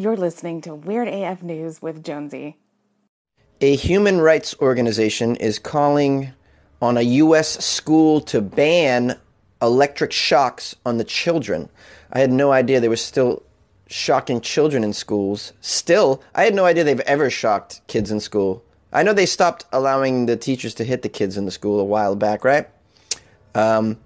You're listening to Weird AF News with Jonesy. A human rights organization is calling on a U.S. school to ban electric shocks on the children. I had no idea they were still shocking children in schools. Still, I had no idea they've ever shocked kids in school. I know they stopped allowing the teachers to hit the kids in the school a while back, right? Um,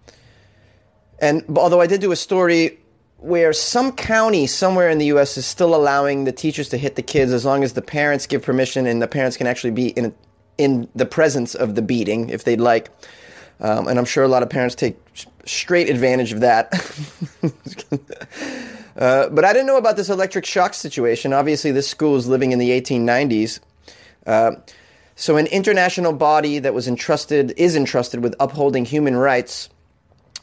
and although I did do a story where some county somewhere in the U.S. is still allowing the teachers to hit the kids as long as the parents give permission and the parents can actually be in in the presence of the beating if they'd like. Um, and I'm sure a lot of parents take straight advantage of that. uh, but I didn't know about this electric shock situation. Obviously, this school is living in the 1890s. Uh, so, an international body that was entrusted is entrusted with upholding human rights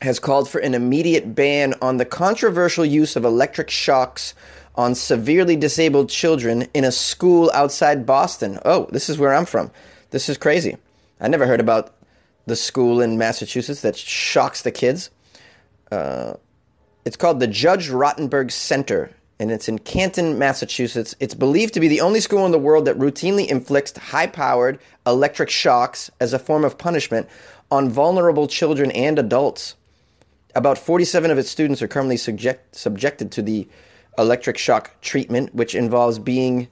has called for an immediate ban on the controversial use of electric shocks on severely disabled children in a school outside Boston. Oh, this is where I'm from. This is crazy. I never heard about the school in Massachusetts that shocks the kids. Uh, it's called the Judge Rotenberg Center, and it's in Canton, Massachusetts. It's believed to be the only school in the world that routinely inflicts high powered electric shocks as a form of punishment on vulnerable children and adults. About 47 of its students are currently subject, subjected to the electric shock treatment, which involves being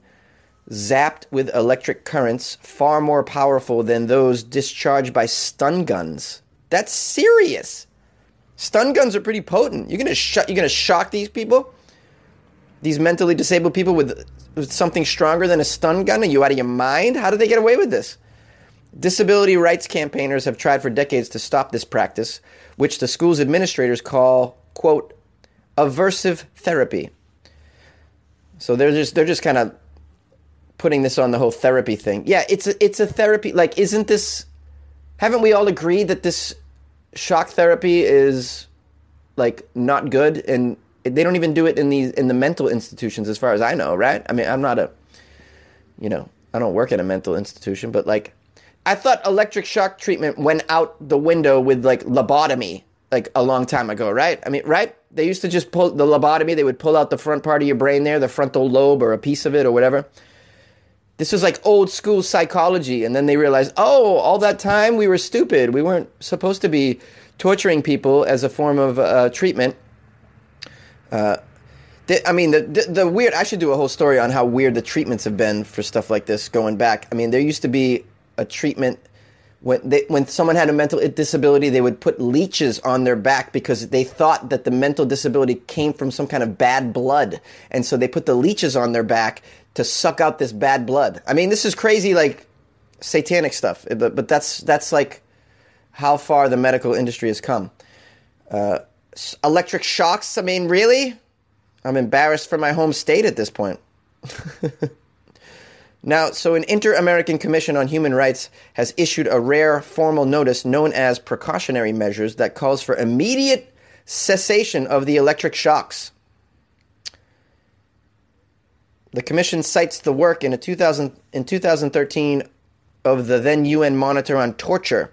zapped with electric currents far more powerful than those discharged by stun guns. That's serious. Stun guns are pretty potent. You're gonna sh- you're gonna shock these people, these mentally disabled people with, with something stronger than a stun gun. Are you out of your mind? How did they get away with this? Disability rights campaigners have tried for decades to stop this practice, which the school's administrators call, quote, aversive therapy. So they're just they're just kind of putting this on the whole therapy thing. Yeah, it's a, it's a therapy. Like, isn't this? Haven't we all agreed that this shock therapy is like not good, and they don't even do it in these in the mental institutions, as far as I know, right? I mean, I'm not a, you know, I don't work at a mental institution, but like, I thought electric shock treatment went out the window with like lobotomy like a long time ago, right? I mean, right? They used to just pull the lobotomy, they would pull out the front part of your brain there, the frontal lobe or a piece of it or whatever. This was like old school psychology. And then they realized, oh, all that time we were stupid. We weren't supposed to be torturing people as a form of uh, treatment. Uh, I mean, the, the, the weird. I should do a whole story on how weird the treatments have been for stuff like this going back. I mean, there used to be a treatment when they, when someone had a mental disability, they would put leeches on their back because they thought that the mental disability came from some kind of bad blood, and so they put the leeches on their back to suck out this bad blood. I mean, this is crazy, like satanic stuff, but but that's that's like how far the medical industry has come. Uh, electric shocks. I mean, really? I'm embarrassed for my home state at this point. Now, so an Inter American Commission on Human Rights has issued a rare formal notice known as precautionary measures that calls for immediate cessation of the electric shocks. The commission cites the work in, a 2000, in 2013 of the then UN monitor on torture,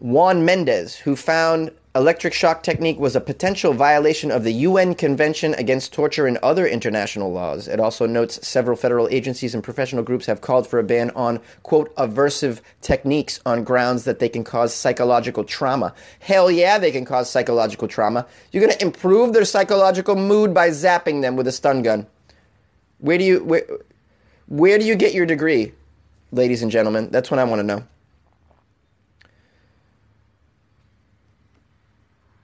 Juan Mendez, who found electric shock technique was a potential violation of the UN Convention Against Torture and other international laws. It also notes several federal agencies and professional groups have called for a ban on, quote, aversive techniques on grounds that they can cause psychological trauma. Hell yeah, they can cause psychological trauma. You're going to improve their psychological mood by zapping them with a stun gun. Where do you where, where do you get your degree, ladies and gentlemen? That's what I want to know.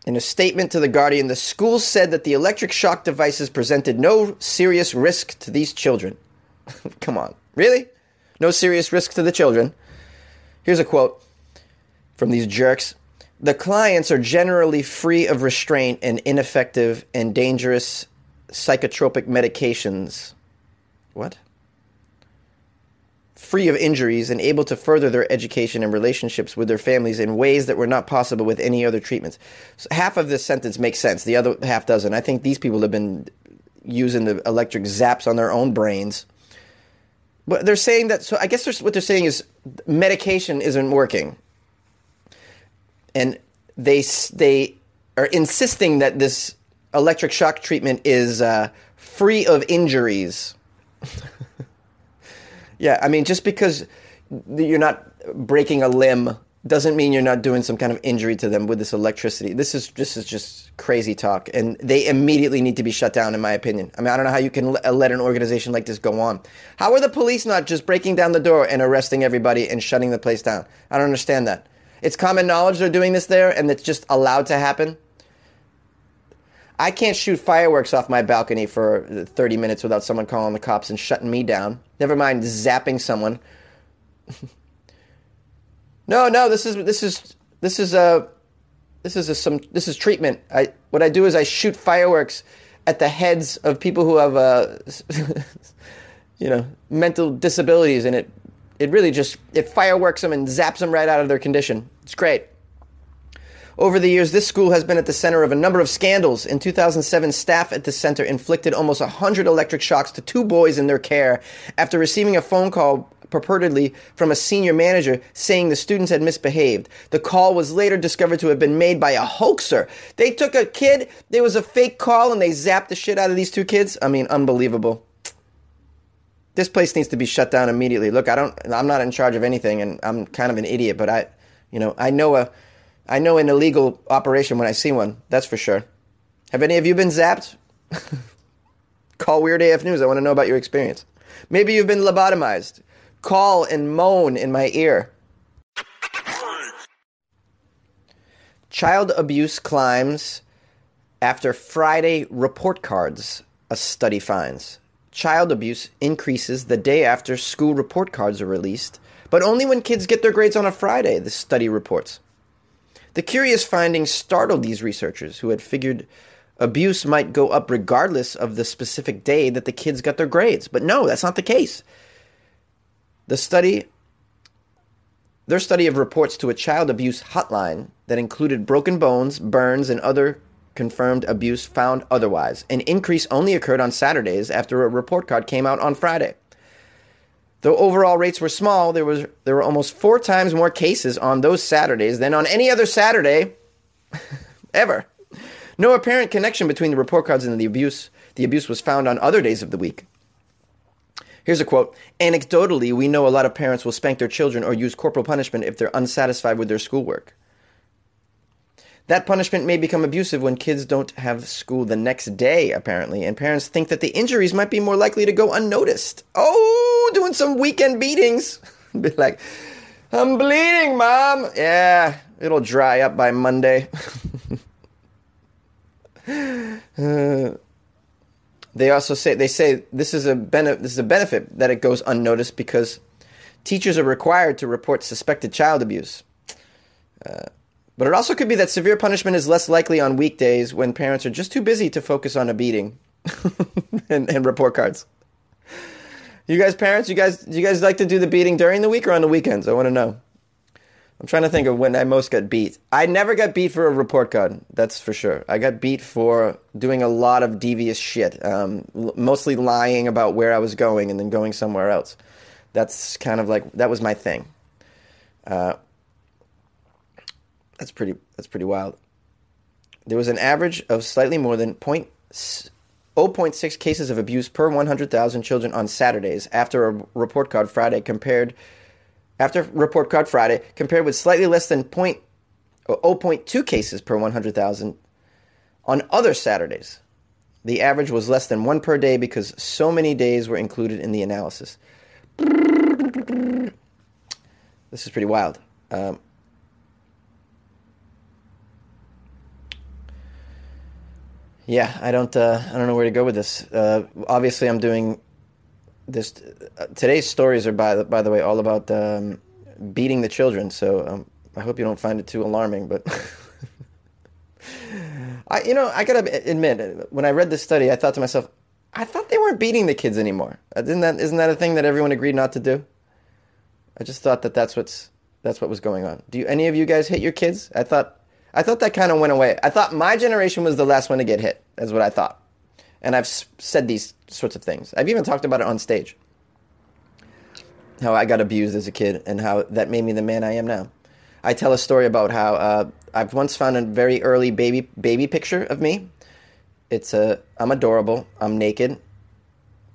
In a statement to The Guardian, the school said that the electric shock devices presented no serious risk to these children. Come on, really? No serious risk to the children. Here's a quote from these jerks. The clients are generally free of restraint and ineffective and dangerous psychotropic medications. What? Free of injuries and able to further their education and relationships with their families in ways that were not possible with any other treatments. So half of this sentence makes sense, the other half doesn't. I think these people have been using the electric zaps on their own brains. But they're saying that, so I guess what they're saying is medication isn't working. And they, they are insisting that this electric shock treatment is uh, free of injuries. yeah, I mean, just because you're not breaking a limb doesn't mean you're not doing some kind of injury to them with this electricity. This is this is just crazy talk, and they immediately need to be shut down, in my opinion. I mean, I don't know how you can uh, let an organization like this go on. How are the police not just breaking down the door and arresting everybody and shutting the place down? I don't understand that. It's common knowledge they're doing this there, and it's just allowed to happen. I can't shoot fireworks off my balcony for 30 minutes without someone calling the cops and shutting me down. Never mind zapping someone. no, no, this is this is this is a this is a, some this is treatment. I what I do is I shoot fireworks at the heads of people who have uh, you know mental disabilities, and it it really just it fireworks them and zaps them right out of their condition. It's great. Over the years, this school has been at the center of a number of scandals. In 2007, staff at the center inflicted almost 100 electric shocks to two boys in their care after receiving a phone call purportedly from a senior manager saying the students had misbehaved. The call was later discovered to have been made by a hoaxer. They took a kid, there was a fake call, and they zapped the shit out of these two kids. I mean, unbelievable. This place needs to be shut down immediately. Look, I don't I'm not in charge of anything and I'm kind of an idiot, but I you know, I know a I know an illegal operation when I see one. That's for sure. Have any of you been zapped? Call Weird AF News. I want to know about your experience. Maybe you've been lobotomized. Call and moan in my ear. Child abuse climbs after Friday report cards, a study finds. Child abuse increases the day after school report cards are released, but only when kids get their grades on a Friday, the study reports. The curious findings startled these researchers who had figured abuse might go up regardless of the specific day that the kids got their grades. But no, that's not the case. The study their study of reports to a child abuse hotline that included broken bones, burns, and other confirmed abuse found otherwise. An increase only occurred on Saturdays after a report card came out on Friday. Though overall rates were small, there was there were almost four times more cases on those Saturdays than on any other Saturday ever. No apparent connection between the report cards and the abuse. The abuse was found on other days of the week. Here's a quote Anecdotally, we know a lot of parents will spank their children or use corporal punishment if they're unsatisfied with their schoolwork. That punishment may become abusive when kids don't have school the next day, apparently, and parents think that the injuries might be more likely to go unnoticed. Oh, doing some weekend beatings. be like, I'm bleeding, mom. Yeah, it'll dry up by Monday. uh, they also say they say this is a bene- this is a benefit that it goes unnoticed because teachers are required to report suspected child abuse. Uh, but it also could be that severe punishment is less likely on weekdays when parents are just too busy to focus on a beating and, and, report cards. You guys, parents, you guys, do you guys like to do the beating during the week or on the weekends? I want to know. I'm trying to think of when I most got beat. I never got beat for a report card. That's for sure. I got beat for doing a lot of devious shit, um, mostly lying about where I was going and then going somewhere else. That's kind of like that was my thing. Uh, that's pretty. That's pretty wild. There was an average of slightly more than 0.6 cases of abuse per 100,000 children on Saturdays after a report card Friday compared after report card Friday compared with slightly less than 0.2 cases per 100,000 on other Saturdays. The average was less than one per day because so many days were included in the analysis. This is pretty wild. Um, Yeah, I don't. Uh, I don't know where to go with this. Uh, obviously, I'm doing this. Uh, today's stories are by the, by the way all about um, beating the children. So um, I hope you don't find it too alarming. But I, you know, I gotta admit, when I read this study, I thought to myself, I thought they weren't beating the kids anymore. Isn't that isn't that a thing that everyone agreed not to do? I just thought that that's what's that's what was going on. Do you, any of you guys hit your kids? I thought I thought that kind of went away. I thought my generation was the last one to get hit. That's what I thought. And I've said these sorts of things. I've even talked about it on stage. How I got abused as a kid and how that made me the man I am now. I tell a story about how uh, I've once found a very early baby baby picture of me, It's a I'm adorable. I'm naked.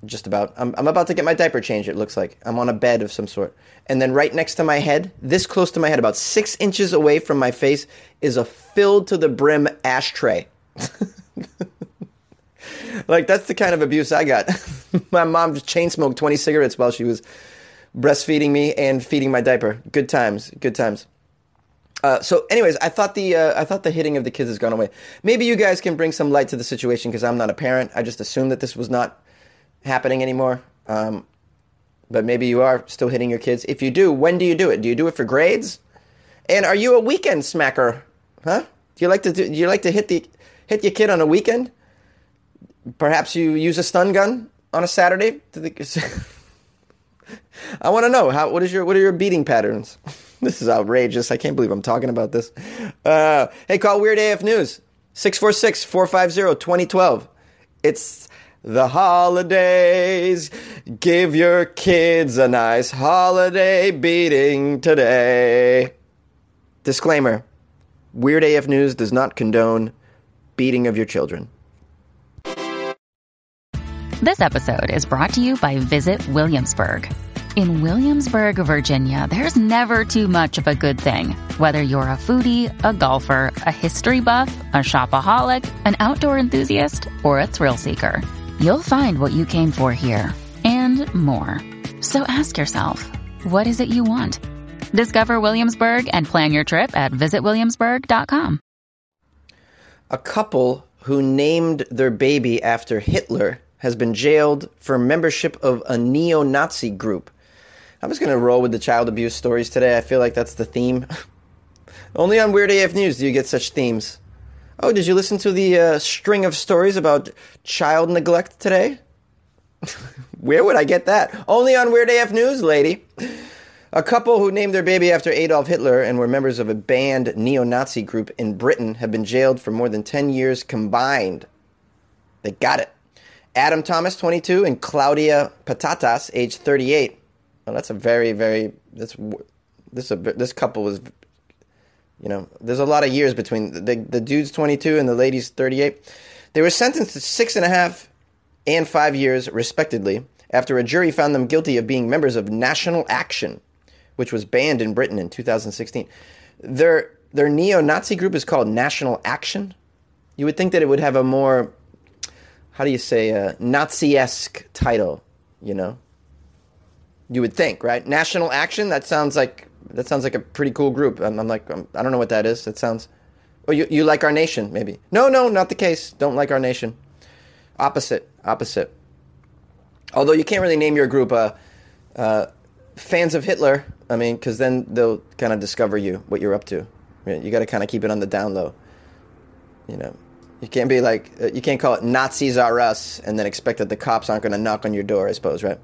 Just about. I'm I'm about to get my diaper changed. It looks like I'm on a bed of some sort. And then right next to my head, this close to my head, about six inches away from my face, is a filled to the brim ashtray. like that's the kind of abuse I got. my mom just chain smoked 20 cigarettes while she was breastfeeding me and feeding my diaper. Good times, good times. Uh, so, anyways, I thought the uh, I thought the hitting of the kids has gone away. Maybe you guys can bring some light to the situation because I'm not a parent. I just assumed that this was not happening anymore. Um, but maybe you are still hitting your kids. If you do, when do you do it? Do you do it for grades? And are you a weekend smacker? Huh? Do you like to do, do you like to hit the hit your kid on a weekend? Perhaps you use a stun gun on a Saturday. I want to know how. What is your what are your beating patterns? this is outrageous. I can't believe I'm talking about this. Uh, hey, call Weird AF News 646 450 2012. It's the holidays. Give your kids a nice holiday beating today. Disclaimer Weird AF News does not condone beating of your children. This episode is brought to you by Visit Williamsburg. In Williamsburg, Virginia, there's never too much of a good thing. Whether you're a foodie, a golfer, a history buff, a shopaholic, an outdoor enthusiast, or a thrill seeker, you'll find what you came for here and more. So ask yourself, what is it you want? Discover Williamsburg and plan your trip at visitwilliamsburg.com. A couple who named their baby after Hitler has been jailed for membership of a neo Nazi group. I'm just going to roll with the child abuse stories today. I feel like that's the theme. Only on Weird AF News do you get such themes. Oh, did you listen to the uh, string of stories about child neglect today? Where would I get that? Only on Weird AF News, lady. A couple who named their baby after Adolf Hitler and were members of a banned neo Nazi group in Britain have been jailed for more than 10 years combined. They got it. Adam Thomas, 22, and Claudia Patatas, age 38. Well, that's a very, very this this a, this couple was, you know, there's a lot of years between the the dude's 22 and the lady's 38. They were sentenced to six and a half and five years, respectively, after a jury found them guilty of being members of National Action, which was banned in Britain in 2016. Their their neo-Nazi group is called National Action. You would think that it would have a more how do you say a Nazi-esque title, you know? You would think, right? National Action. That sounds like that sounds like a pretty cool group. I'm, I'm like, I'm, I do not know what that is. That sounds. Oh, you you like our nation? Maybe. No, no, not the case. Don't like our nation. Opposite, opposite. Although you can't really name your group uh, uh, fans of Hitler. I mean, because then they'll kind of discover you, what you're up to. You got to kind of keep it on the down low. You know, you can't be like, uh, you can't call it Nazis are us and then expect that the cops aren't going to knock on your door, I suppose, right?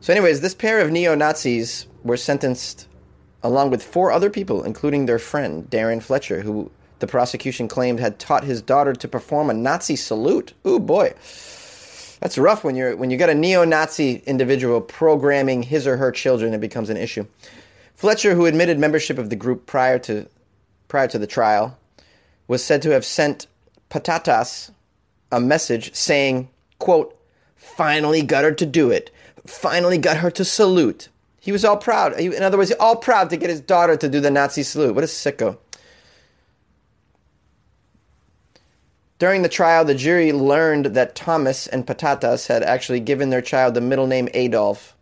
So, anyways, this pair of neo Nazis were sentenced along with four other people, including their friend, Darren Fletcher, who the prosecution claimed had taught his daughter to perform a Nazi salute. Ooh, boy. That's rough when you're when you got a neo-Nazi individual programming his or her children. It becomes an issue. Fletcher, who admitted membership of the group prior to prior to the trial, was said to have sent Patatas a message saying, quote, finally got her to do it. Finally got her to salute. He was all proud. In other words, all proud to get his daughter to do the Nazi salute. What a sicko. During the trial, the jury learned that Thomas and Patatas had actually given their child the middle name Adolf.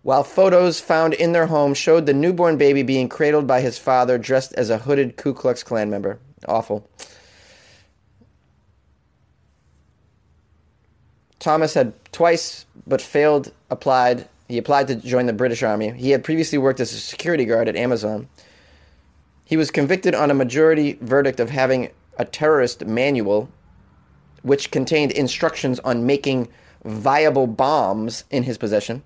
While photos found in their home showed the newborn baby being cradled by his father dressed as a hooded Ku Klux Klan member. Awful. Thomas had twice but failed applied. He applied to join the British Army. He had previously worked as a security guard at Amazon. He was convicted on a majority verdict of having a terrorist manual which contained instructions on making viable bombs in his possession.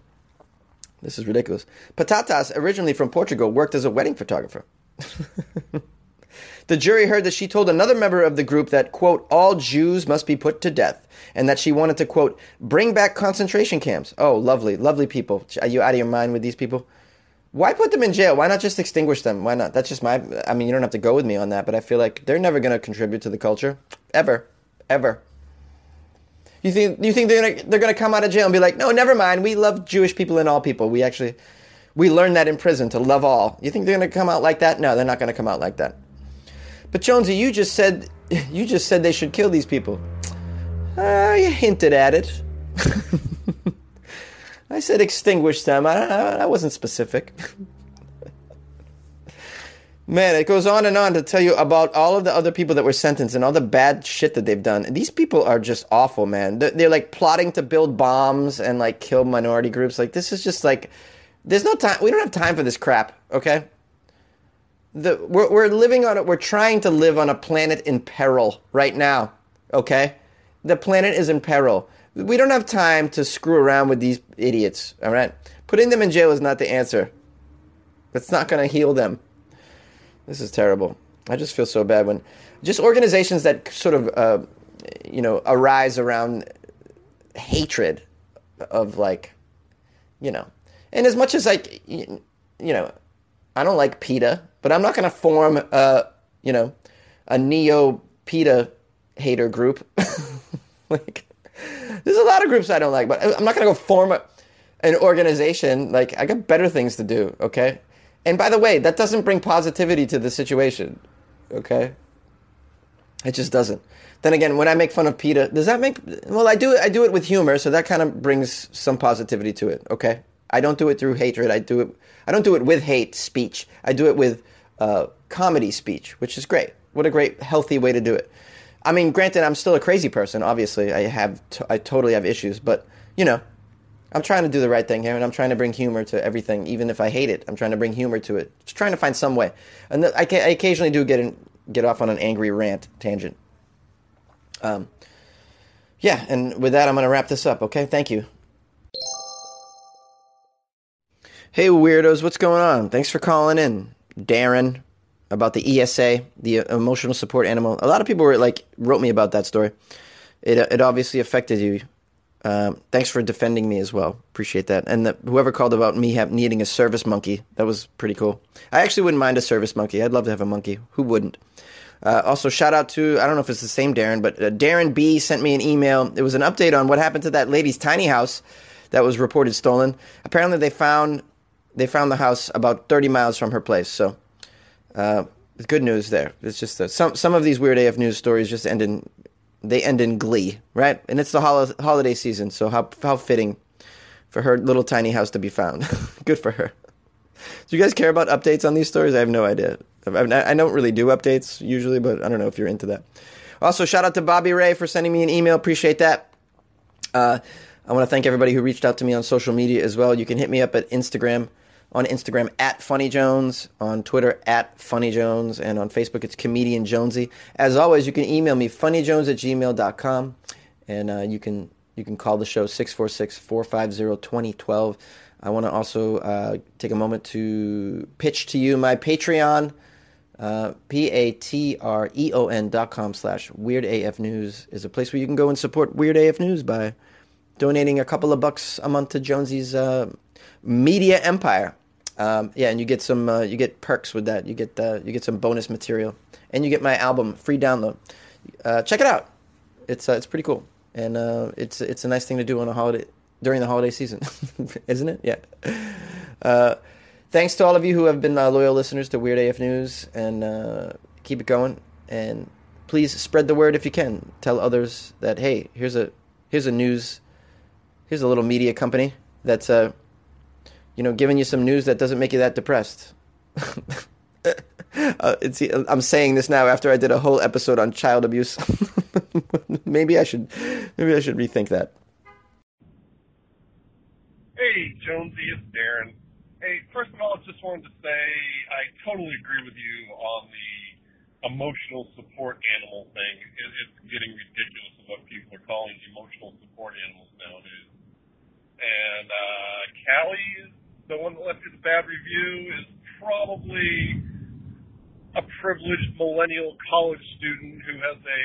This is ridiculous. Patatas, originally from Portugal, worked as a wedding photographer. The jury heard that she told another member of the group that, quote, all Jews must be put to death, and that she wanted to, quote, bring back concentration camps. Oh, lovely, lovely people. Are you out of your mind with these people? Why put them in jail? Why not just extinguish them? Why not? That's just my. I mean, you don't have to go with me on that, but I feel like they're never going to contribute to the culture. Ever. ever. You think you think they're gonna they're gonna come out of jail and be like, no, never mind. We love Jewish people and all people. We actually we learned that in prison to love all. You think they're gonna come out like that? No, they're not gonna come out like that. But Jonesy, you just said you just said they should kill these people. Uh, you hinted at it. I said extinguish them. I, I, I wasn't specific. Man, it goes on and on to tell you about all of the other people that were sentenced and all the bad shit that they've done. These people are just awful, man. They're, they're, like plotting to build bombs and like kill minority groups. Like this is just like, there's no time. We don't have time for this crap. Okay. The we're we're living on it. We're trying to live on a planet in peril right now. Okay, the planet is in peril. We don't have time to screw around with these idiots. All right, putting them in jail is not the answer. It's not going to heal them. This is terrible. I just feel so bad when just organizations that sort of uh, you know arise around hatred of like you know and as much as like you know I don't like PETA, but I'm not going to form a you know a neo PETA hater group. like there's a lot of groups I don't like, but I'm not going to go form a, an organization. Like I got better things to do. Okay. And by the way, that doesn't bring positivity to the situation. Okay? It just doesn't. Then again, when I make fun of PETA, does that make well, I do I do it with humor, so that kind of brings some positivity to it, okay? I don't do it through hatred. I do it I don't do it with hate speech. I do it with uh, comedy speech, which is great. What a great healthy way to do it. I mean, granted, I'm still a crazy person. Obviously, I have t- I totally have issues, but you know, I'm trying to do the right thing here, and I'm trying to bring humor to everything, even if I hate it. I'm trying to bring humor to it. Just trying to find some way. And I, I occasionally do get in, get off on an angry rant tangent. Um, yeah, and with that, I'm going to wrap this up. Okay, thank you. Hey, weirdos, what's going on? Thanks for calling in, Darren, about the ESA, the emotional support animal. A lot of people were like wrote me about that story. It it obviously affected you um, thanks for defending me as well. Appreciate that. And the, whoever called about me have, needing a service monkey, that was pretty cool. I actually wouldn't mind a service monkey. I'd love to have a monkey. Who wouldn't? Uh, also, shout out to, I don't know if it's the same Darren, but uh, Darren B sent me an email. It was an update on what happened to that lady's tiny house that was reported stolen. Apparently, they found they found the house about 30 miles from her place. So, uh, good news there. It's just some some of these weird AF news stories just end in they end in glee, right? And it's the hol- holiday season, so how how fitting for her little tiny house to be found. Good for her. Do you guys care about updates on these stories? I have no idea. I don't really do updates usually, but I don't know if you're into that. Also, shout out to Bobby Ray for sending me an email. Appreciate that. Uh, I want to thank everybody who reached out to me on social media as well. You can hit me up at Instagram on Instagram at Funny Jones, on Twitter at Funny Jones, and on Facebook it's Comedian Jonesy. As always, you can email me funnyjones at gmail.com, and uh, you can you can call the show 646-450-2012. I want to also uh, take a moment to pitch to you my Patreon, uh, P-A-T-R-E-O-N dot com slash Weird AF News is a place where you can go and support Weird AF News by donating a couple of bucks a month to Jonesy's uh, media empire. Um, yeah, and you get some uh, you get perks with that. You get uh, you get some bonus material, and you get my album free download. Uh, check it out. It's uh, it's pretty cool, and uh, it's it's a nice thing to do on a holiday during the holiday season, isn't it? Yeah. Uh, thanks to all of you who have been loyal listeners to Weird AF News, and keep it going. And please spread the word if you can. Tell others that hey, here's a here's a news, here's a little media company that's uh you know, giving you some news that doesn't make you that depressed. uh, I'm saying this now after I did a whole episode on child abuse. maybe I should, maybe I should rethink that. Hey, Jonesy, it's Darren. Hey, first of all, I just wanted to say I totally agree with you on the emotional support animal thing. It, it's getting ridiculous of what people are calling emotional support animals nowadays. And uh, Callie is the one that left you the bad review is probably a privileged millennial college student who has a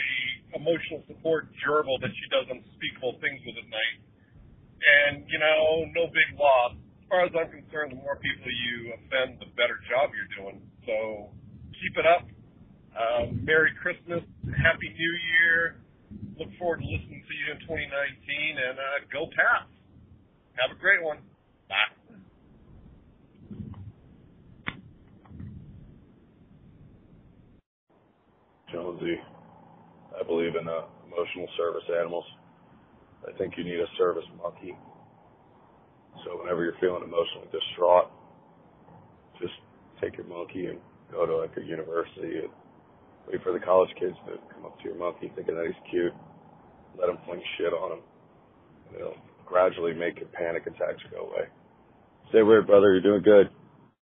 emotional support gerbil that she does unspeakable things with at night. And, you know, no big loss. As far as I'm concerned, the more people you offend, the better job you're doing. So keep it up. Um, Merry Christmas. Happy New Year. look forward to listening to you in 2019, and uh, go Pats. Have a great one. Jonesy, I believe in uh, emotional service animals. I think you need a service monkey. So whenever you're feeling emotionally distraught, just take your monkey and go to like a university and wait for the college kids to come up to your monkey thinking that he's cute. Let him fling shit on him. And it'll gradually make your panic attacks go away. Stay weird, brother. You're doing good.